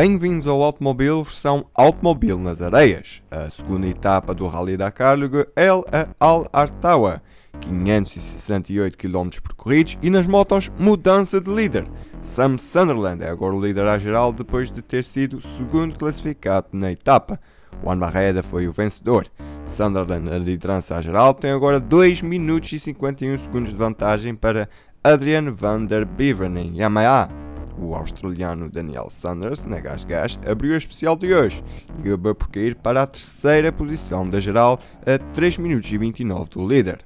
Bem-vindos ao Automóvel versão Automóvel nas Areias, a segunda etapa do Rally Dakar liga El Al Artawa, 568 km percorridos e nas motos mudança de líder. Sam Sunderland é agora o líder à geral depois de ter sido segundo classificado na etapa. Juan Barreda foi o vencedor. Sunderland, a liderança à geral, tem agora 2 minutos e 51 segundos de vantagem para Adrian van der Beveren em Yamaha. O australiano Daniel Sanders, na Gas Gas, abriu a especial de hoje e acabou por cair para a terceira posição da geral a 3 minutos e 29 do líder.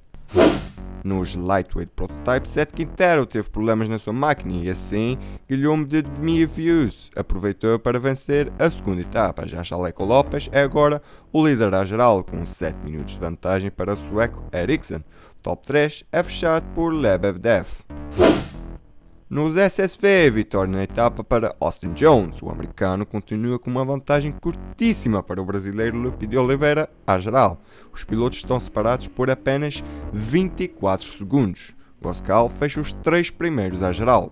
Nos Lightweight Prototype, Seth Quintero teve problemas na sua máquina e assim Guilherme de Demi Views aproveitou para vencer a segunda etapa. Já Chaleco Lopes é agora o líder à geral, com 7 minutos de vantagem para o sueco Ericsson. Top 3 é fechado por Lebedev. Nos SSV, vitória na etapa para Austin Jones. O americano continua com uma vantagem curtíssima para o brasileiro Lupe de Oliveira à geral. Os pilotos estão separados por apenas 24 segundos. Goscal fecha os três primeiros à geral.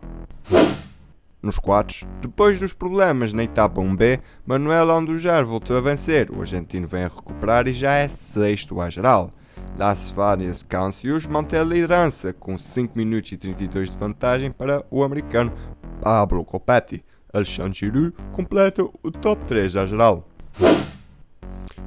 Nos quadros, depois dos problemas na etapa 1B, Manuel Andujar voltou a vencer. O argentino vem a recuperar e já é sexto à geral. Las Farias Cancius mantém a liderança com 5 minutos e 32 de vantagem para o americano Pablo Copetti. Alexandre Giroux completa o top 3 da geral.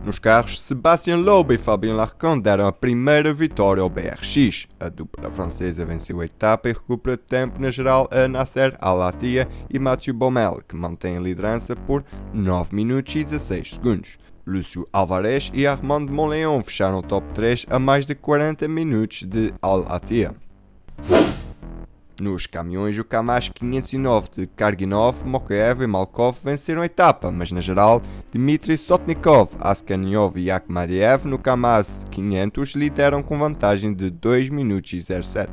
Nos carros, Sebastian Loeb e Fabien Larcon deram a primeira vitória ao BRX. A dupla francesa venceu a etapa e recupera tempo na geral a Nasser Al-Attiyah e Mathieu Baumel, que mantém a liderança por 9 minutos e 16 segundos. Lúcio Alvarez e Armando Monleon fecharam o top 3 a mais de 40 minutos de Al-Attiyah. Nos caminhões, o Kamaz 509 de Karginov, Mokaev e Malkov venceram a etapa, mas na geral, Dmitry Sotnikov, Askaniov e Akhmadiev no Kamaz 500 lideram com vantagem de 2 minutos e 07.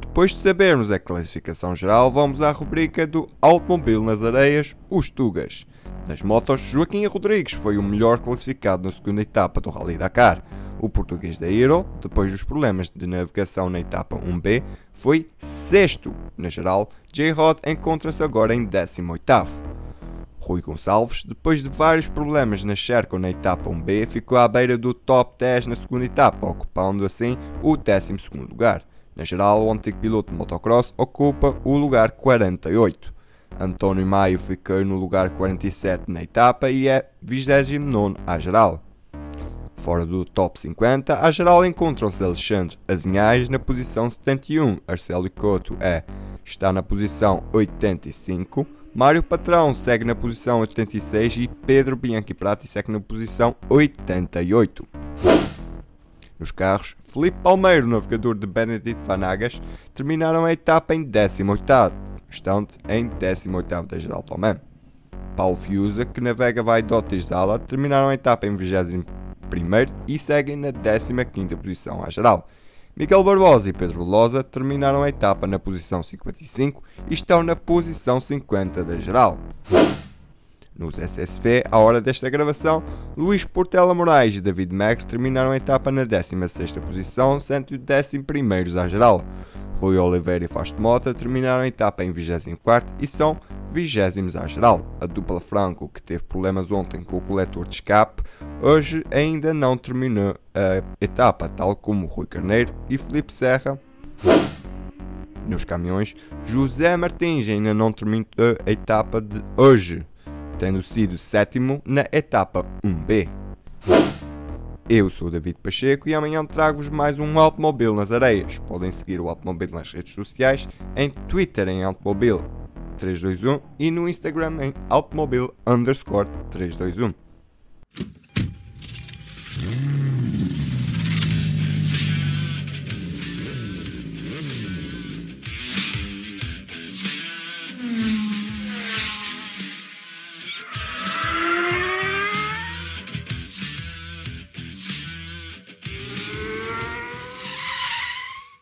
Depois de sabermos a classificação geral, vamos à rubrica do Automóvel nas Areias, os Tugas. Nas motos, Joaquim Rodrigues foi o melhor classificado na segunda etapa do Rally Dakar. O português da Hero, depois dos problemas de navegação na etapa 1B, foi sexto. Na geral, J-Rod encontra-se agora em 18º. Rui Gonçalves, depois de vários problemas na Sherco na etapa 1B, ficou à beira do top 10 na segunda etapa, ocupando assim o 12º lugar. Na geral, o antigo piloto de motocross ocupa o lugar 48. António Maio ficou no lugar 47 na etapa e é 29 à geral. Fora do top 50, à geral encontram-se Alexandre Azinhais na posição 71, Arcélio Couto é, está na posição 85, Mário Patrão segue na posição 86 e Pedro Bianchi Prati segue na posição 88. Nos carros, Felipe Palmeiro, navegador de Benedict Vanagas, terminaram a etapa em 18º, estando em 18º da geral também. Paulo Fiusa, que navega Vaidotes Zala, terminaram a etapa em 21 e seguem na 15ª posição à geral. Miguel Barbosa e Pedro Velosa terminaram a etapa na posição 55 e estão na posição 50 da geral. Nos SSV, à hora desta gravação, Luís Portela Moraes e David Megre terminaram a etapa na 16ª posição, sendo 11º à geral. Rui Oliveira e Fausto Mota terminaram a etapa em 24 e são 20 à geral. A dupla Franco, que teve problemas ontem com o coletor de escape, hoje ainda não terminou a etapa, tal como Rui Carneiro e Felipe Serra. Nos caminhões, José Martins ainda não terminou a etapa de hoje, tendo sido sétimo na etapa 1B. Eu sou o David Pacheco e amanhã trago-vos mais um Automóvel nas Areias. Podem seguir o Automóvel nas redes sociais, em Twitter em Automóvel 321 e no Instagram em Automóvel underscore 321.